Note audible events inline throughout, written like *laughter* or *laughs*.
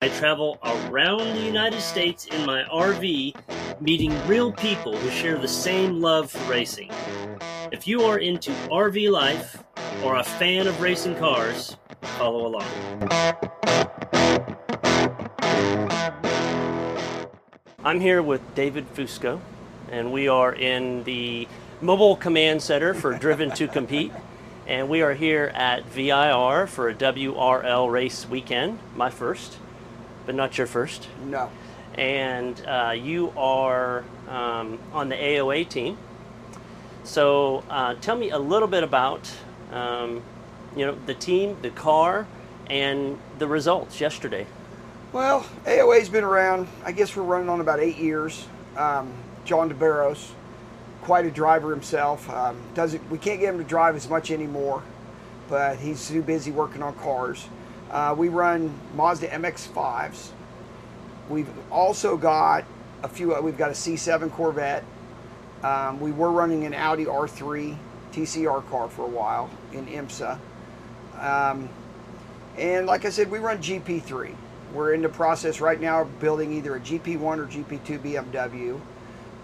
I travel around the United States in my RV, meeting real people who share the same love for racing. If you are into RV life or a fan of racing cars, follow along. I'm here with David Fusco, and we are in the Mobile Command Center for Driven to Compete. And we are here at VIR for a WRL race weekend, my first but not your first. No. And uh, you are um, on the AOA team. So uh, tell me a little bit about um, you know the team, the car, and the results yesterday. Well, AOA's been around. I guess we're running on about eight years. Um, John DeBarros, quite a driver himself. Um, doesn't we can't get him to drive as much anymore, but he's too busy working on cars. Uh, we run Mazda MX-5s. We've also got a few. Uh, we've got a C7 Corvette. Um, we were running an Audi R3 TCR car for a while in IMSA. Um, and like I said, we run GP3. We're in the process right now of building either a GP1 or GP2 BMW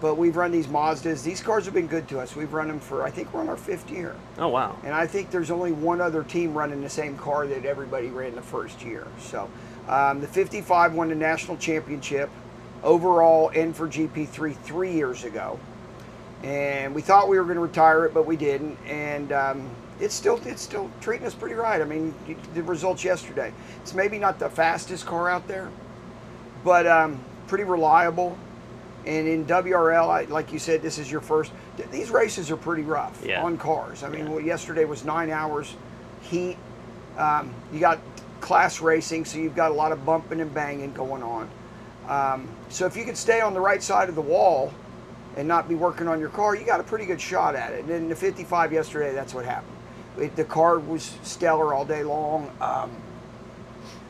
but we've run these Mazdas. These cars have been good to us. We've run them for, I think we're on our fifth year. Oh, wow. And I think there's only one other team running the same car that everybody ran the first year. So um, the 55 won the national championship overall and for GP3 three years ago. And we thought we were going to retire it, but we didn't. And um, it's still it's still treating us pretty right. I mean, the results yesterday. It's maybe not the fastest car out there, but um, pretty reliable. And in WRL, I, like you said, this is your first. These races are pretty rough yeah. on cars. I mean, yeah. well, yesterday was nine hours heat. Um, you got class racing, so you've got a lot of bumping and banging going on. Um, so if you can stay on the right side of the wall and not be working on your car, you got a pretty good shot at it. And in the 55 yesterday, that's what happened. It, the car was stellar all day long. Um,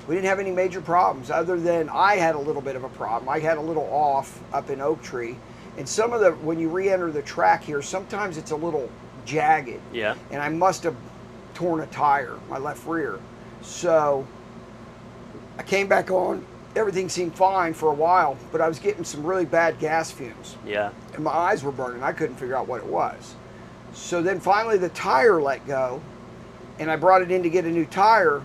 we didn't have any major problems other than I had a little bit of a problem. I had a little off up in Oak Tree. And some of the, when you re enter the track here, sometimes it's a little jagged. Yeah. And I must have torn a tire, my left rear. So I came back on. Everything seemed fine for a while, but I was getting some really bad gas fumes. Yeah. And my eyes were burning. I couldn't figure out what it was. So then finally the tire let go, and I brought it in to get a new tire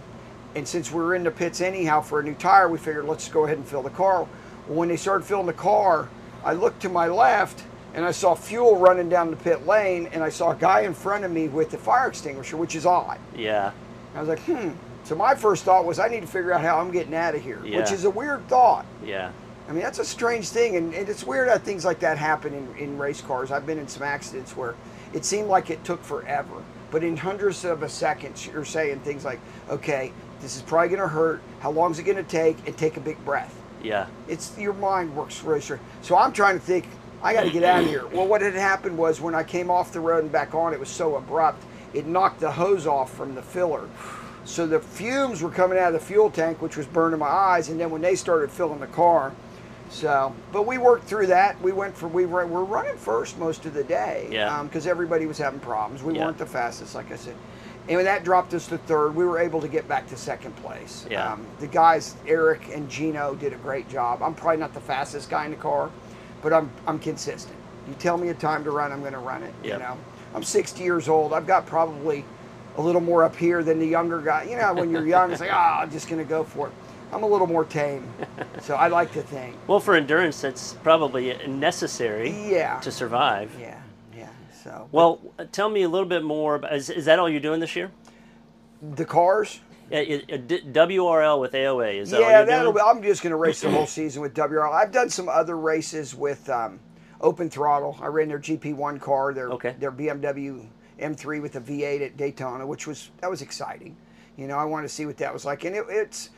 and since we were in the pits anyhow for a new tire, we figured let's go ahead and fill the car. Well, when they started filling the car, I looked to my left and I saw fuel running down the pit lane, and I saw a guy in front of me with the fire extinguisher, which is odd. Yeah. I was like, hmm. So my first thought was I need to figure out how I'm getting out of here, yeah. which is a weird thought. Yeah. I mean, that's a strange thing, and, and it's weird how things like that happen in, in race cars. I've been in some accidents where it seemed like it took forever, but in hundreds of a second, you're saying things like, okay, this is probably going to hurt. How long is it going to take? And take a big breath. Yeah. It's your mind works really straight. So I'm trying to think. I got to get out of here. Well, what had happened was when I came off the road and back on, it was so abrupt. It knocked the hose off from the filler. So the fumes were coming out of the fuel tank, which was burning my eyes. And then when they started filling the car, so, but we worked through that. We went for we were, we're running first most of the day. Yeah. Because um, everybody was having problems. We yeah. weren't the fastest, like I said. And when that dropped us to third, we were able to get back to second place. Yeah. Um, the guys, Eric and Gino, did a great job. I'm probably not the fastest guy in the car, but I'm I'm consistent. You tell me a time to run, I'm going to run it. Yep. You know, I'm 60 years old. I've got probably a little more up here than the younger guy. You know, when you're young, it's like, *laughs* ah, oh, I'm just going to go for it. I'm a little more tame, *laughs* so I like to think. Well, for endurance, that's probably necessary. Yeah. To survive. Yeah. So. Well, tell me a little bit more. About, is, is that all you're doing this year? The cars. Yeah, WRL with AOA is that yeah, that'll be, I'm just going to race the whole season with WRL. I've done some other races with um, Open Throttle. I ran their GP1 car, their okay. their BMW M3 with a V8 at Daytona, which was that was exciting. You know, I wanted to see what that was like, and it, it's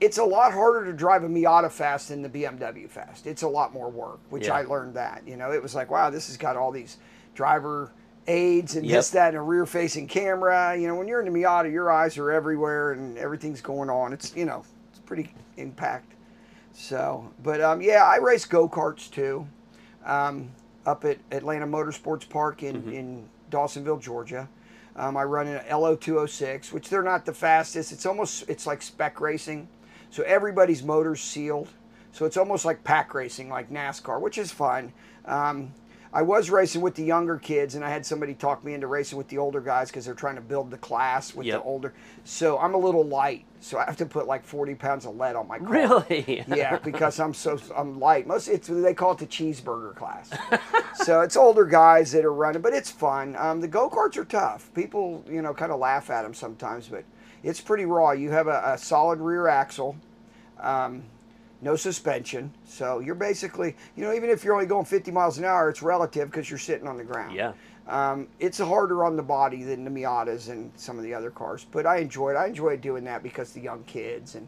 it's a lot harder to drive a Miata fast than the BMW fast. It's a lot more work, which Yeah. I learned that. You know, it was like, wow, this has got all these driver aids and Yep. this, that, and a rear-facing camera. You know, when you're in the Miata, your eyes are everywhere and everything's going on. It's you know, it's pretty impact. So, but um, yeah, I race go karts too, um, up at Atlanta Motorsports Park in in Dawsonville, Georgia. Um, I run an LO206, which they're not the fastest. It's almost it's like spec racing, so everybody's motor's sealed. So it's almost like pack racing, like NASCAR, which is fun. Um, I was racing with the younger kids, and I had somebody talk me into racing with the older guys because they're trying to build the class with Yep. the older. So I'm a little light, so I have to put like 40 pounds of lead on my car. Really? *laughs* yeah, because I'm so I'm light. Most it's they call it the cheeseburger class. *laughs* so it's older guys that are running, but it's fun. Um, the go karts are tough. People you know kind of laugh at them sometimes, but it's pretty raw. You have a, a solid rear axle. Um, no suspension, so you're basically, you know, even if you're only going 50 miles an hour, it's relative because you're sitting on the ground. Yeah. Um, it's harder on the body than the Miatas and some of the other cars, but I enjoy it. I enjoy doing that because the young kids and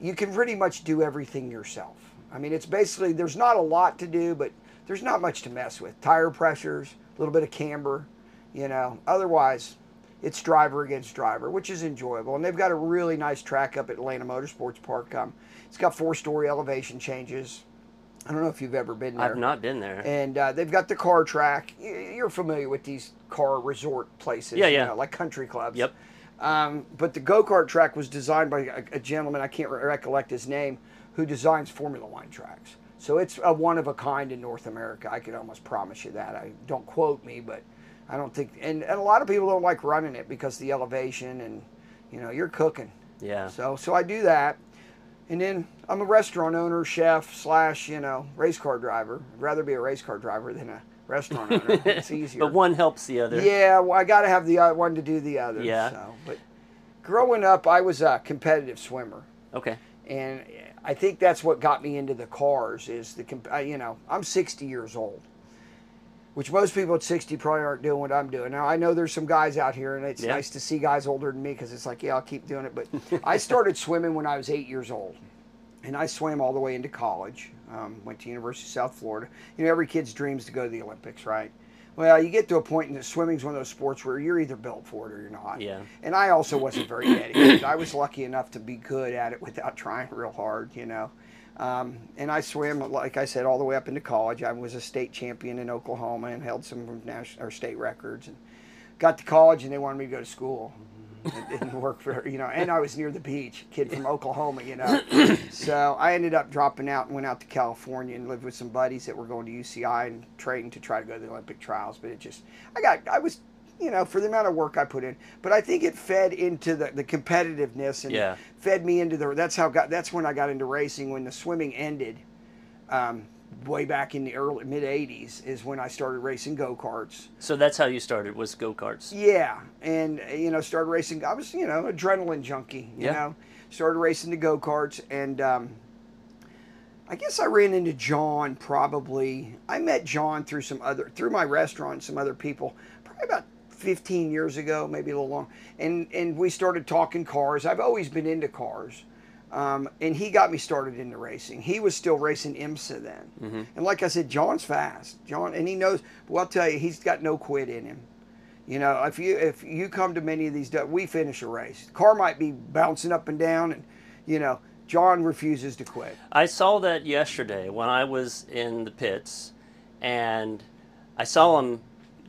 you can pretty much do everything yourself. I mean, it's basically there's not a lot to do, but there's not much to mess with. Tire pressures, a little bit of camber, you know. Otherwise, it's driver against driver, which is enjoyable. And they've got a really nice track up at Atlanta Motorsports Park. Um, it's got four-story elevation changes. I don't know if you've ever been there I've not been there. and uh, they've got the car track. You're familiar with these car resort places, Yeah, you yeah. know, like country clubs. Yep. Um, but the go kart track was designed by a, a gentleman I can't re- recollect his name, who designs Formula One tracks. So it's a one of a kind in North America. I could almost promise you that. I don't quote me, but I don't think. And, and a lot of people don't like running it because the elevation and you know you're cooking. Yeah. So so I do that, and then I'm a restaurant owner, chef slash you know race car driver. I'd rather be a race car driver than a restaurant owner. *laughs* it's easier. But one helps the other. Yeah, well, I got to have the uh, one to do the other. Yeah. So, but growing up, I was a competitive swimmer, Okay. and I think that's what got me into the cars. Is the comp- uh, you know I'm 60 years old, which most people at 60 probably aren't doing what I'm doing. Now I know there's some guys out here, and it's Yeah. nice to see guys older than me because it's like yeah I'll keep doing it. But I started *laughs* swimming when I was eight years old. And I swam all the way into college. Um, went to University of South Florida. You know, every kid's dreams to go to the Olympics, right? Well, you get to a point in the swimming's one of those sports where you're either built for it or you're not. Yeah. And I also wasn't very *coughs* dedicated. I was lucky enough to be good at it without trying real hard, you know. Um, and I swam, like I said, all the way up into college. I was a state champion in Oklahoma and held some national or state records. And got to college and they wanted me to go to school. It didn't *laughs* work very, you know. And I was near the beach, kid from Oklahoma, you know. *coughs* so I ended up dropping out and went out to California and lived with some buddies that were going to UCI and training to try to go to the Olympic trials. But it just, I got, I was, you know, for the amount of work I put in. But I think it fed into the, the competitiveness and Yeah. fed me into the. That's how got. That's when I got into racing. When the swimming ended, um, way back in the early mid '80s, is when I started racing go karts. So that's how you started was go karts. Yeah, and you know, started racing. I was, you know, adrenaline junkie. You Yeah. know, started racing the go karts, and um, I guess I ran into John. Probably, I met John through some other through my restaurant, some other people. Probably about 15 years ago, maybe a little long, and and we started talking cars. I've always been into cars. Um, and he got me started into racing. He was still racing IMSA then, and like I said, John's fast. John, and he knows. Well, I'll tell you, he's got no quit in him. You know, if you if you come to many of these, we finish a race. The car might be bouncing up and down, and you know, John refuses to quit. I saw that yesterday when I was in the pits, and I saw him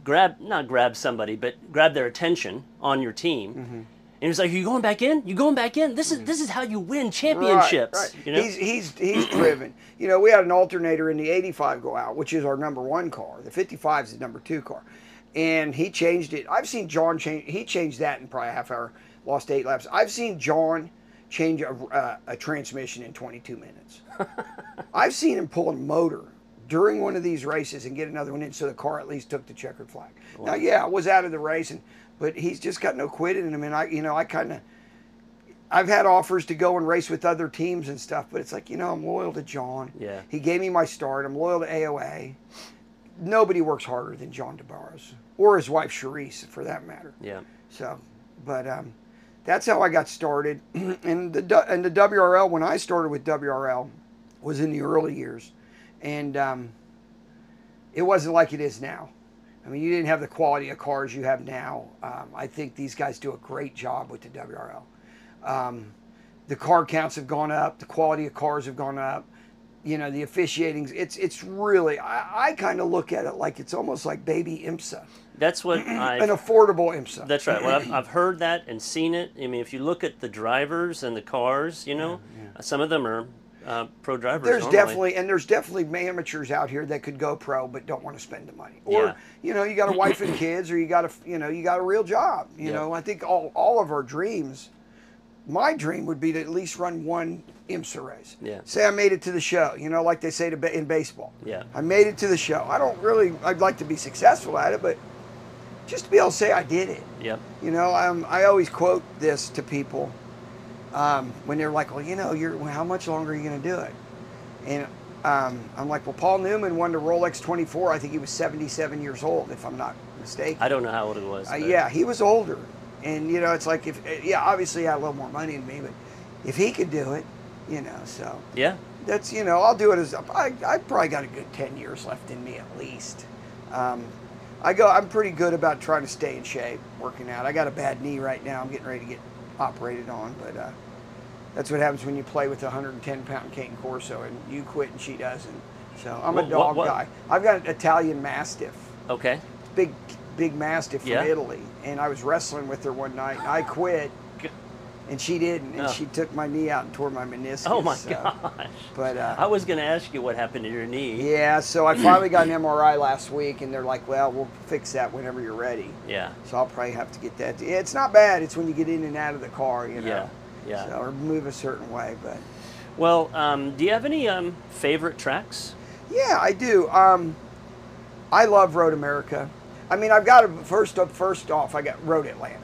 grab not grab somebody, but grab their attention on your team. Mm-hmm. And he was like, "You going back in? You going back in? This is this is how you win championships." Right, right. You know? He's he's he's *clears throat* driven. You know, we had an alternator in the 85 go out, which is our number one car. The 55 is the number two car, and he changed it. I've seen John change. He changed that in probably a half hour. Lost eight laps. I've seen John change a, a, a transmission in 22 minutes. *laughs* I've seen him pull a motor during one of these races and get another one in, so the car at least took the checkered flag. Now, yeah, I was out of the race, and, but he's just got no quit in him. And I, you know, I kind of, I've had offers to go and race with other teams and stuff, but it's like, you know, I'm loyal to John. Yeah. He gave me my start. I'm loyal to AOA. Nobody works harder than John DeBarros or his wife Charisse, for that matter. yeah. So, but um, that's how I got started. *clears throat* and the and the WRL when I started with WRL was in the early years, and um, it wasn't like it is now. I mean, you didn't have the quality of cars you have now. Um, I think these guys do a great job with the WRL. Um, the car counts have gone up. The quality of cars have gone up. You know, the officiating. It's it's really. I, I kind of look at it like it's almost like baby IMSA. That's what *clears throat* I. An affordable IMSA. That's right. Well, I've, *clears throat* I've heard that and seen it. I mean, if you look at the drivers and the cars, you know, some of them are uh, pro drivers. There's normally. definitely and there's definitely amateurs out here that could go pro but don't want to spend the money. Or Yeah. you know, you got a wife and kids, or you got a you know you got a real job. You Yeah. know, I think all all of our dreams. My dream would be to at least run one IMSA race. Yeah. Say I made it to the show. You know, like they say to in baseball. Yeah. I made it to the show. I don't really. I'd like to be successful at it, but just to be able to say I did it. Yep. You know, um, I always quote this to people um, when they're like, "Well, you know, you're how much longer are you going to do it?" And um, I'm like, "Well, Paul Newman won the Rolex 24. I think he was 77 years old, if I'm not mistaken." I don't know how old he was. Uh, yeah, he was older, and you know, it's like if yeah, obviously he had a little more money than me, but if he could do it, you know, so Yeah. that's you know I'll do it as I I probably got a good ten years left in me at least. Um, I go I'm pretty good about trying to stay in shape, working out. I got a bad knee right now. I'm getting ready to get operated on, but uh, that's what happens when you play with a 110 pound Cane Corso and you quit and she doesn't. So I'm a dog guy. I've got an Italian Mastiff, Okay. big big Mastiff from Yeah. Italy, and I was wrestling with her one night. And I quit. And she didn't, and Oh. she took my knee out and tore my meniscus. Oh my so- gosh. But uh, I was going to ask you what happened to your knee. yeah, so I finally got an MRI last week, and they're like, "Well, we'll fix that whenever you're ready." Yeah. So I'll probably have to get that. It's not bad. It's when you get in and out of the car, you know. Yeah, yeah. So, or move a certain way, but Well, um, do you have any um, favorite tracks? yeah, I do. Um, I love Road America. I mean, I've got to first up. First off, I got Road Atlanta.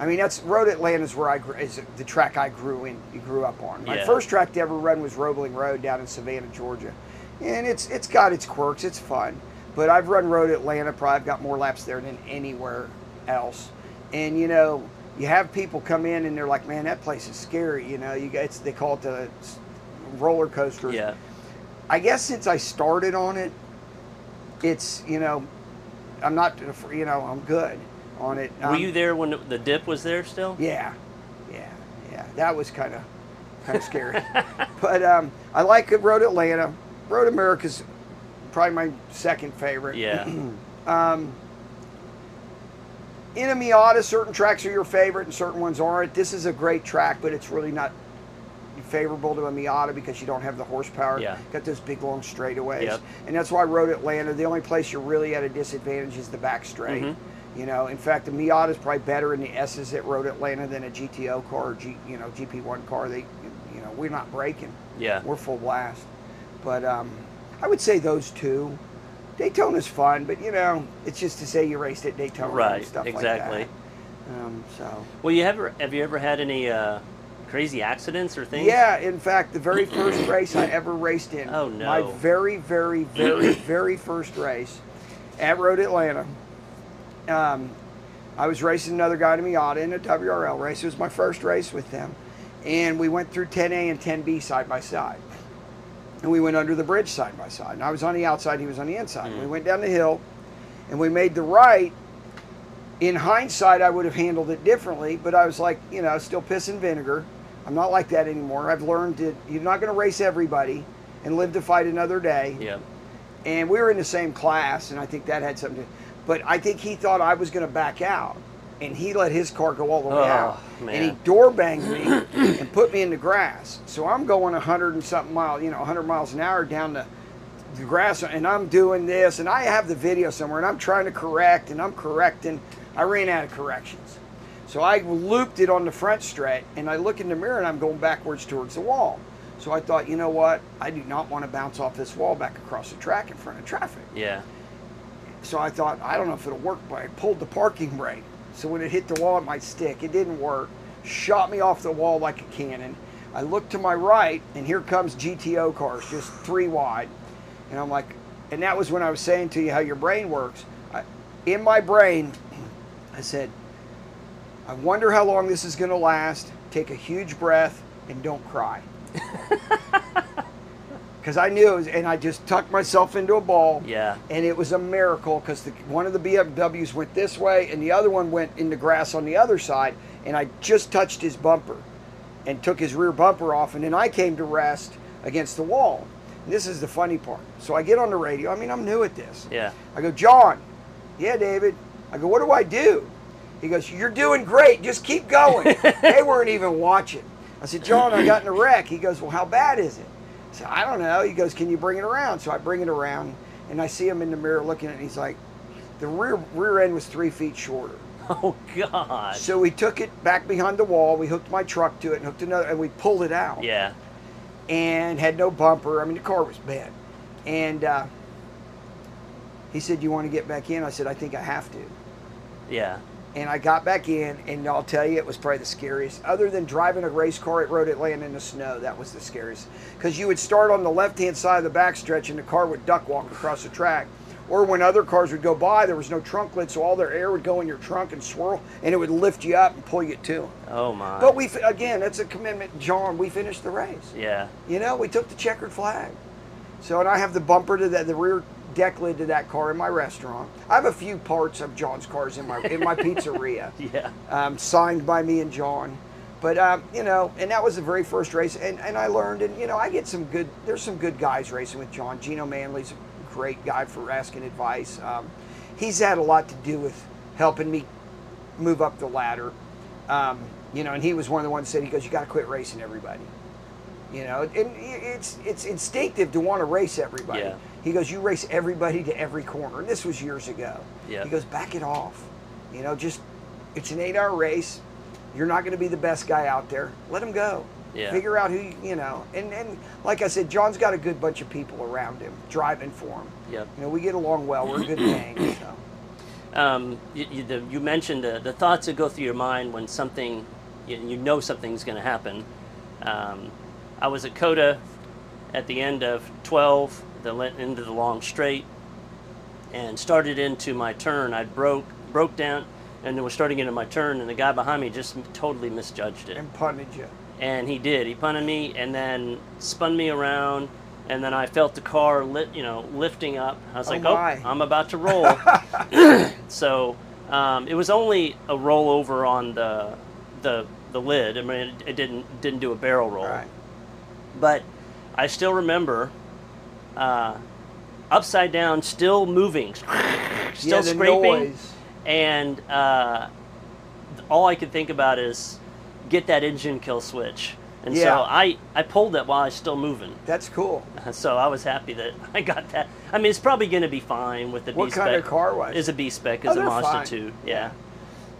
I mean, that's Road Atlanta is where I grew, is the track I grew in, grew up on. My Yeah. first track to ever run was Roebling Road down in Savannah, Georgia, and it's it's got its quirks. It's fun, but I've run Road Atlanta. Probably I've got more laps there than anywhere else. And you know, you have people come in and they're like, "Man, that place is scary." You know, you guys they call it the roller coaster. Yeah. I guess since I started on it, it's you know, I'm not you know I'm good on it. Were Um, you there when the dip was there still? Yeah, yeah, yeah. That was kind of kind of scary. *laughs* but um, I like Road Atlanta. Road America's probably my second favorite. Yeah. *clears throat* Um, in a Miata, certain tracks are your favorite and certain ones aren't. This is a great track, but it's really not favorable to a Miata because you don't have the horsepower. Yeah. Got those big long straightaways. Yep. And that's why Road Atlanta, the only place you're really at a disadvantage is the back straight. Mhm. You know, in fact, the Miata is probably better in the S's at Road Atlanta than a GTO car or G, you know, GP1 car. They, you know, we're not braking. Yeah. We're full blast. But um, I would say those two. Daytona's fun, but you know, it's just to say you raced at Daytona Right, and stuff exactly. like that. Um, so Well, you ever have you ever had any uh, crazy accidents or things? yeah, in fact, the very first *clears throat* race I ever raced in, Oh, no. my very, very, very, very first race at Road Atlanta. Um, I was racing another guy to Miata in a WRL race. It was my first race with them, and we went through 10A and 10B side by side. and we went under the bridge side by side. And I was on the outside, he was on the inside. We went down the hill, and we made the right. In hindsight, I would have handled it differently, but I was like, you know, still piss and vinegar. I'm not like that anymore. I've learned that you're not going to race everybody and live to fight another day. Yeah. And we were in the same class, and I think that had something to But I think he thought I was going to back out, and he let his car go all the way Oh, out. And he door banged me and put me in the grass. So I'm going 100 and something miles, you know, 100 miles an hour down the, the grass, and I'm doing this, and I have the video somewhere, and I'm trying to correct, and I'm correcting. I ran out of corrections. So I looped it on the front straight, and I look in the mirror, and I'm going backwards towards the wall. So I thought, you know what? I do not want to bounce off this wall back across the track in front of traffic. Yeah. So I thought, I don't know if it'll work, but I pulled the parking brake. So when it hit the wall, it might stick. It didn't work. Shot me off the wall like a cannon. I looked to my right, and here comes GTO cars, just three wide. And I'm like, and that was when I was saying to you how your brain works. I, in my brain, I said, I wonder how long this is going to last. Take a huge breath and don't cry. *laughs* Because I knew, it was, and I just tucked myself into a ball. Yeah. And it was a miracle because one of the BMWs went this way and the other one went in the grass on the other side. And I just touched his bumper and took his rear bumper off. And then I came to rest against the wall. And this is the funny part. So I get on the radio. I mean, I'm new at this. Yeah. I go, John. Yeah, David. I go, what do I do? He goes, you're doing great. Just keep going. *laughs* they weren't even watching. I said, John, I got in a wreck. He goes, well, how bad is it? I said, I don't know. He goes, can you bring it around? So I bring it around, and I see him in the mirror looking at it. And he's like, the rear rear end was three feet shorter. *laughs* Oh God. So we took it back behind the wall. We hooked my truck to it and hooked another, and we pulled it out. Yeah. And had no bumper. I mean, the car was bad. And uh, he said, "You want to get back in?" I said, "I think I have to." Yeah. And I got back in, and I'll tell you, it was probably the scariest. Other than driving a race car at Road Atlanta in the snow, that was the scariest. Because you would start on the left-hand side of the backstretch, and the car would duck walk across the track. Or when other cars would go by, there was no trunk lid, so all their air would go in your trunk and swirl, and it would lift you up and pull you to them. Oh my. But we, again, that's a commitment, John. We finished the race. Yeah. You know, we took the checkered flag. So, and I have the bumper to that, the rear deck lid to that car in my restaurant. I have a few parts of John's cars in my in my *laughs* pizzeria, Yeah. um, signed by me and John. But um, you know, and that was the very first race, and, and I learned, and you know, I get some good. There's some good guys racing with John. Gino Manley's a great guy for asking advice. Um, he's had a lot to do with helping me move up the ladder. Um, you know, and he was one of the ones that said he goes, "You got to quit racing everybody." You know, and it's it's instinctive to want to race everybody. Yeah. He goes, "You race everybody to every corner." And this was years ago. Yeah. He goes, "Back it off." You know, just it's an eight-hour race. You're not going to be the best guy out there. Let him go. Yeah. Figure out who you, you know. And and like I said, John's got a good bunch of people around him driving for him. Yep. You know, we get along well. We're a good *clears throat* gang. So. Um, you, you, the, you mentioned the, the thoughts that go through your mind when something, you, you know something's going to happen. Um, I was at COTA at the end of 12, the into the long straight, and started into my turn. I broke broke down, and then was starting into my turn, and the guy behind me just totally misjudged it. And punted you. and he did. He punted me and then spun me around, and then I felt the car lit, you know, lifting up. I was Oh like, my. "Oh, I'm about to roll." *laughs* *coughs* so um, it was only a rollover on the the the lid. I mean, it, it didn't didn't do a barrel roll, right. but I still remember. Uh, upside down, still moving, *laughs* still yeah, scraping, noise. and uh, all I could think about is get that engine kill switch. And Yeah. so I, I pulled it while I was still moving. That's cool. *laughs* So I was happy that *laughs* I got that. I mean, it's probably going to be fine with the What B kind spec. of car was Is a B spec, Oh, is a they're Mazda fine. 2. Yeah.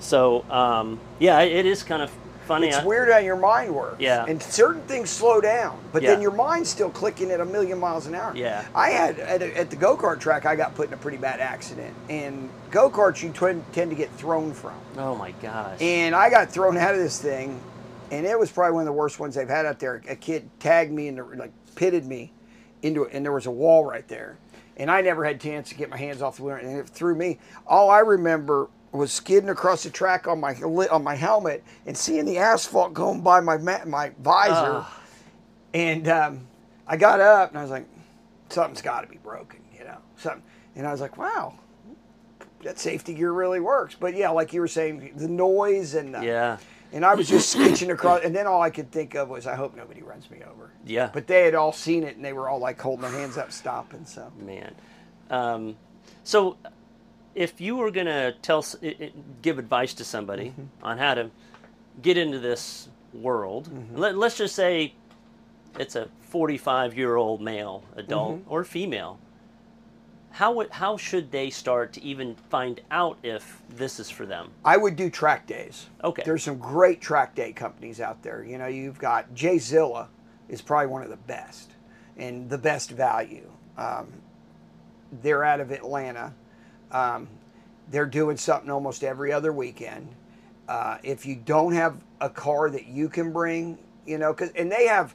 So um, yeah, it is kind of funny. It's I- weird how your mind works. Yeah. And certain things slow down, but then your mind's still clicking at a million miles an hour. Yeah. I had at, a, at the go kart track, I got put in a pretty bad accident, and go karts you tend, tend to get thrown from, Oh my gosh. and I got thrown out of this thing, and it was probably one of the worst ones they've had out there. A kid tagged me and like pitted me into it, and there was a wall right there, and I never had a chance to get my hands off the wheel, and it threw me. All I remember was skidding across the track on my on my helmet and seeing the asphalt going by my my visor, and um, I got up and I was like, something's got to be broken, you know, something, and I was like, wow. That safety gear really works, but yeah, like you were saying, the noise and the, yeah. and I was just sketching across, and then all I could think of was, I hope nobody runs me over. Yeah. But they had all seen it, and they were all like holding their hands up, stopping. So Man. Um, so, if you were going to tell, s- i- i- give advice to somebody Mm-hmm. on how to get into this world, let, let's just say it's a 45 year old male, adult, Mm-hmm. or female. How, would, how should they start to even find out if this is for them? I would do track days. Okay. There's some great track day companies out there. You know, you've got JZilla is probably one of the best and the best value. Um, they're out of Atlanta. Um, they're doing something almost every other weekend. Uh, if you don't have a car that you can bring, you know, cause, and they have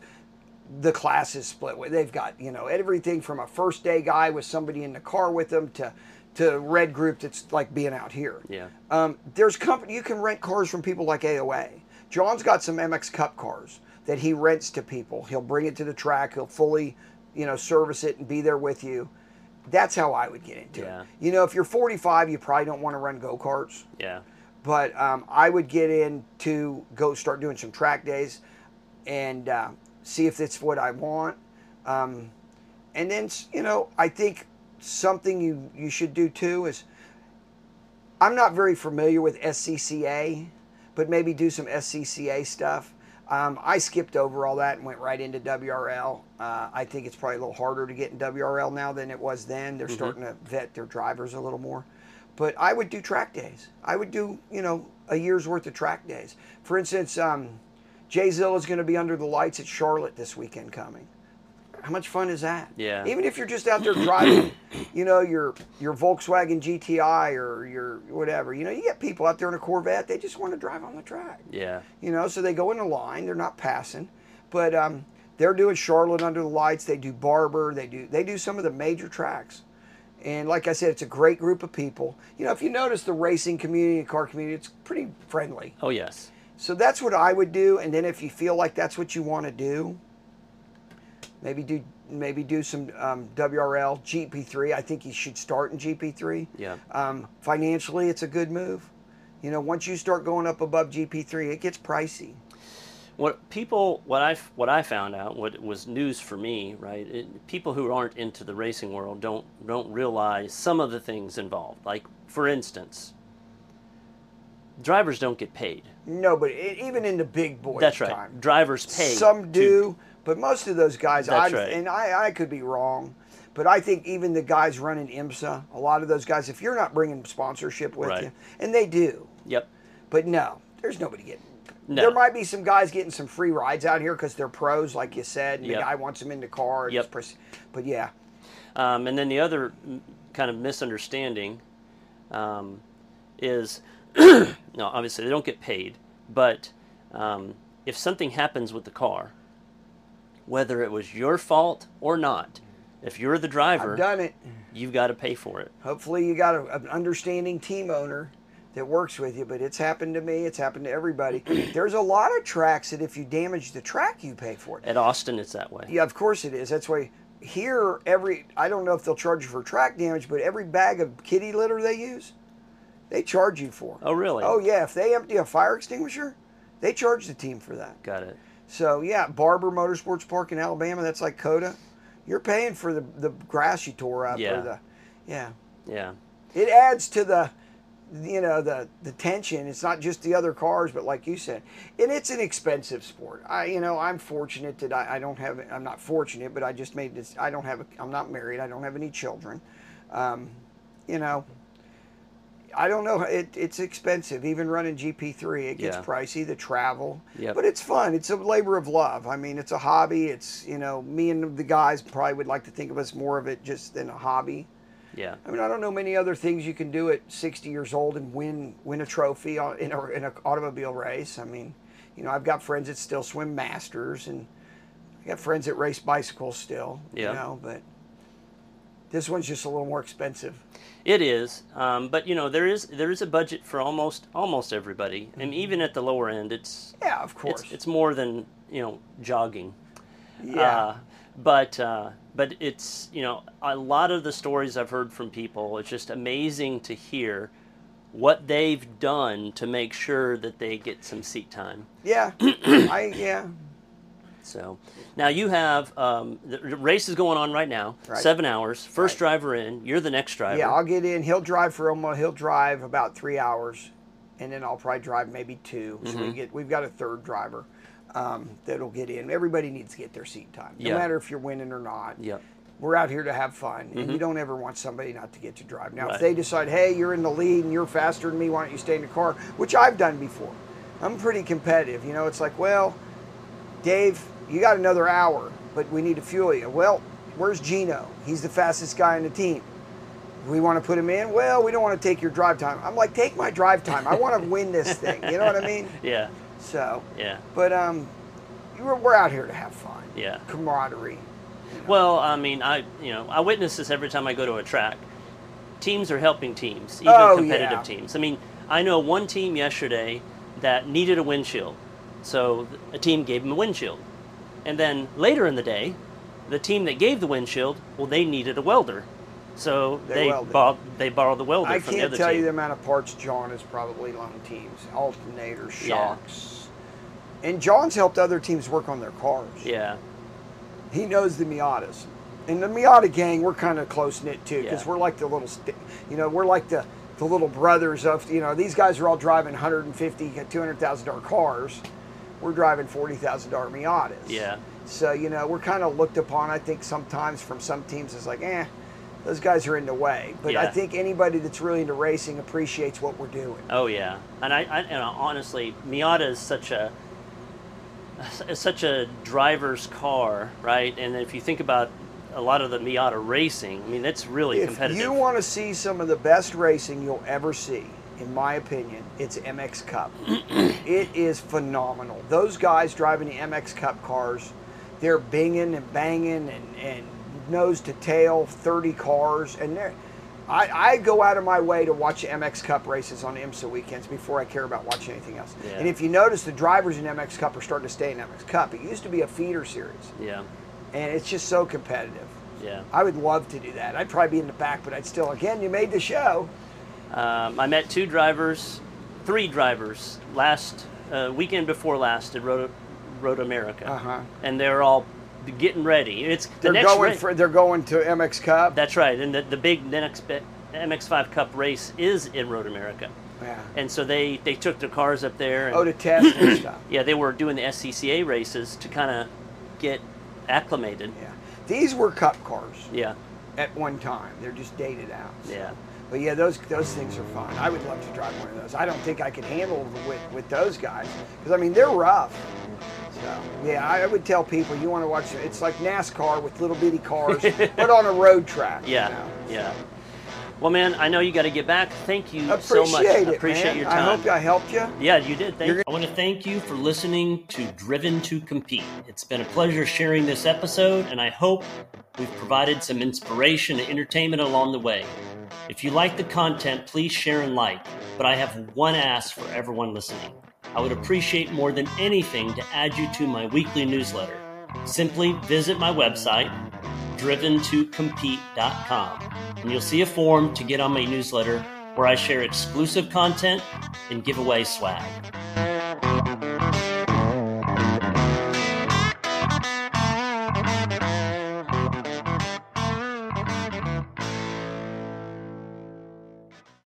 the classes split. They've got, you know, everything from a first day guy with somebody in the car with them to to red group that's like being out here. Yeah. Um, there's company you can rent cars from people like AOA. John's got some MX Cup cars that he rents to people. He'll bring it to the track. He'll fully, you know, service it and be there with you. That's how I would get into Yeah. it. You know, if you're 45, you probably don't want to run go karts Yeah. but um, I would get in to go start doing some track days and uh, see if it's what I want. Um, and then, you know, I think something you, you should do too is I'm not very familiar with SCCA, but maybe do some SCCA stuff. Um, I skipped over all that and went right into WRL. Uh, I think it's probably a little harder to get in WRL now than it was then. They're starting to vet their drivers a little more. But I would do track days. I would do, you know, a year's worth of track days. For instance, um, Jay Zill is going to be under the lights at Charlotte this weekend coming. How much fun is that? Yeah. Even if you're just out there driving, *coughs* you know, your your Volkswagen GTI or your whatever, you know, you get people out there in a Corvette. They just want to drive on the track. Yeah. You know, so they go in a line. They're not passing, but um, they're doing Charlotte under the lights. They do Barber. They do they do some of the major tracks. And like I said, it's a great group of people. You know, if you notice the racing community, the car community, it's pretty friendly. Oh yes. So that's what I would do. And then if you feel like that's what you want to do, maybe do maybe do some um, WRL GP3. I think you should start in GP3. Yeah. Um, financially, it's a good move. You know, once you start going up above GP3, it gets pricey. What people, what I, what I found out, what was news for me, right? It, people who aren't into the racing world don't don't realize some of the things involved. Like, for instance, drivers don't get paid. No, but it, even in the big boys That's right. time, Drivers pay. some to- do, but most of those guys, I right. and I, I could be wrong, but I think even the guys running IMSA, a lot of those guys, if you're not bringing sponsorship with Right. you, and they do, Yep. but no, there's nobody getting. No. There might be some guys getting some free rides out here because they're pros, like you said, and Yep. the guy wants them in the car. and Yep. pres- But yeah, Um, and then the other kind of misunderstanding um, is *clears throat* no, obviously they don't get paid, but um, if something happens with the car, whether it was your fault or not, if you're the driver, I've done it. you've got to pay for it. Hopefully, you got a, an understanding team owner that works with you. But it's happened to me. It's happened to everybody. *clears throat* There's a lot of tracks that if you damage the track, you pay for it. At Austin, it's that way. Yeah, of course it is. That's why here every I don't know if they'll charge you for track damage, but every bag of kitty litter they use, they charge you for. Oh, really? Oh yeah, if they empty a fire extinguisher, they charge the team for that. Got it. So yeah, Barber Motorsports Park in Alabama, that's like COTA. You're paying for the the grass you tore up Yeah. or the yeah. Yeah. It adds to the you know the the tension. It's not just the other cars, but like you said, and it's an expensive sport. I you know I'm fortunate that I, I don't have I'm not fortunate, but I just made this. I don't have a, I'm not married. I don't have any children. Um, you know. I don't know. It, it's expensive. Even running GP3, it gets Yeah. pricey. The travel, Yep. but it's fun. It's a labor of love. I mean, it's a hobby. It's you know, me and the guys probably would like to think of us more of it just than a hobby. Yeah. I mean, I don't know many other things you can do at 60 years old and win win a trophy in a in an automobile race. I mean, you know, I've got friends that still swim masters, and I got friends that race bicycles still. Yeah. You know, but this one's just a little more expensive. It is, um, but you know there is there is a budget for almost almost everybody, and even at the lower end, it's Yeah, of course. it's, it's more than you know jogging. yeah. Uh, but uh, but it's you know a lot of the stories I've heard from people. It's just amazing to hear what they've done to make sure that they get some seat time. yeah. *clears throat* I yeah. So now you have um, the race is going on right now. Right. Seven hours. First Right. driver in. You're the next driver. Yeah, I'll get in. He'll drive for almost. He'll drive about three hours, and then I'll probably drive maybe 2 So Mm-hmm. we get. We've got a third driver um, that'll get in. Everybody needs to get their seat time, no Yeah. matter if you're winning or not. Yep. We're out here to have fun, and you don't ever want somebody not to get to drive. Now, Right. if they decide, hey, you're in the lead and you're faster than me, why don't you stay in the car? Which I've done before. I'm pretty competitive. You know, it's like, well, Dave, you got another hour, but we need to fuel you. Well, where's Gino? He's the fastest guy in the team. We want to put him in. Well, we don't want to take your drive time. I'm like, take my drive time. I want to win this thing. You know what I mean? *laughs* Yeah. So, Yeah. but um, we're, we're out here to have fun. Yeah. Camaraderie. Well, I mean, I you know I witness this every time I go to a track. teams are helping teams, even Oh, competitive yeah. teams. I mean, I know one team yesterday that needed a windshield, so a team gave them a windshield, and then later in the day, the team that gave the windshield, well, they needed a welder, so They they welded. bought, they borrowed the welder I from the other I can't tell team. you the amount of parts John has probably loaned teams, alternators, Yeah. shocks, and John's helped other teams work on their cars. Yeah, He knows the Miatas, and the Miata gang. We're kind of close knit too, because Yeah. we're like the little, you know, we're like the the little brothers of you know these guys are all driving 150 200,000 dollar cars. We're driving forty thousand dollar Miatas. yeah, So you know we're kind of looked upon. I think sometimes from some teams as like, eh, those guys are in the way. But I think anybody that's really into racing appreciates what we're doing. oh yeah. And I, I and honestly, Miata is such a is such a driver's car, right? And if you think about a lot of the Miata racing, I mean, it's really If competitive. you want to see some of the best racing you'll ever see, in my opinion, it's MX Cup. *clears throat* it is phenomenal. Those guys driving the MX Cup cars, they're binging and banging and, and nose to tail, 30 cars, and they're. I, I go out of my way to watch MX Cup races on IMSA weekends before I care about watching anything else. Yeah. And if you notice, the drivers in MX Cup are starting to stay in MX Cup. It used to be a feeder series, yeah, and it's just so competitive. yeah. I would love to do that. I'd probably be in the back, but I'd still, again, you made the show. Um, I met two drivers, three drivers last uh, weekend before last at Road, Road America, Uh-huh. and they're all getting ready. It's the They're next going ra- for they're going to MX Cup. That's right, and the, the big next be- MX5 Cup race is in Road America, yeah. and so they they took their cars up there. And, Oh, to test and *clears throat* stuff. yeah, they were doing the SCCA races to kind of get acclimated. Yeah. These were Cup cars Yeah, at one time. They're just dated out. so. yeah, But yeah, those those things are fun. I would love to drive one of those. I don't think I could handle with with those guys because I mean they're rough. So yeah, I would tell people you want to watch. It's like NASCAR with little bitty cars, *laughs* but on a road track. you yeah, know. yeah. Well, man, I know you got to get back. Thank you Appreciate so much. it, Appreciate man. your I hope I helped you. Yeah, you did. Thank You're I want to thank you for listening to Driven to Compete. It's been a pleasure sharing this episode, and I hope we've provided some inspiration and entertainment along the way. If you like the content, please share and like. But I have one ask for everyone listening. I would appreciate more than anything to add you to my weekly newsletter. Simply visit my website, driventocompete.com, and you'll see a form to get on my newsletter where I share exclusive content and give away swag.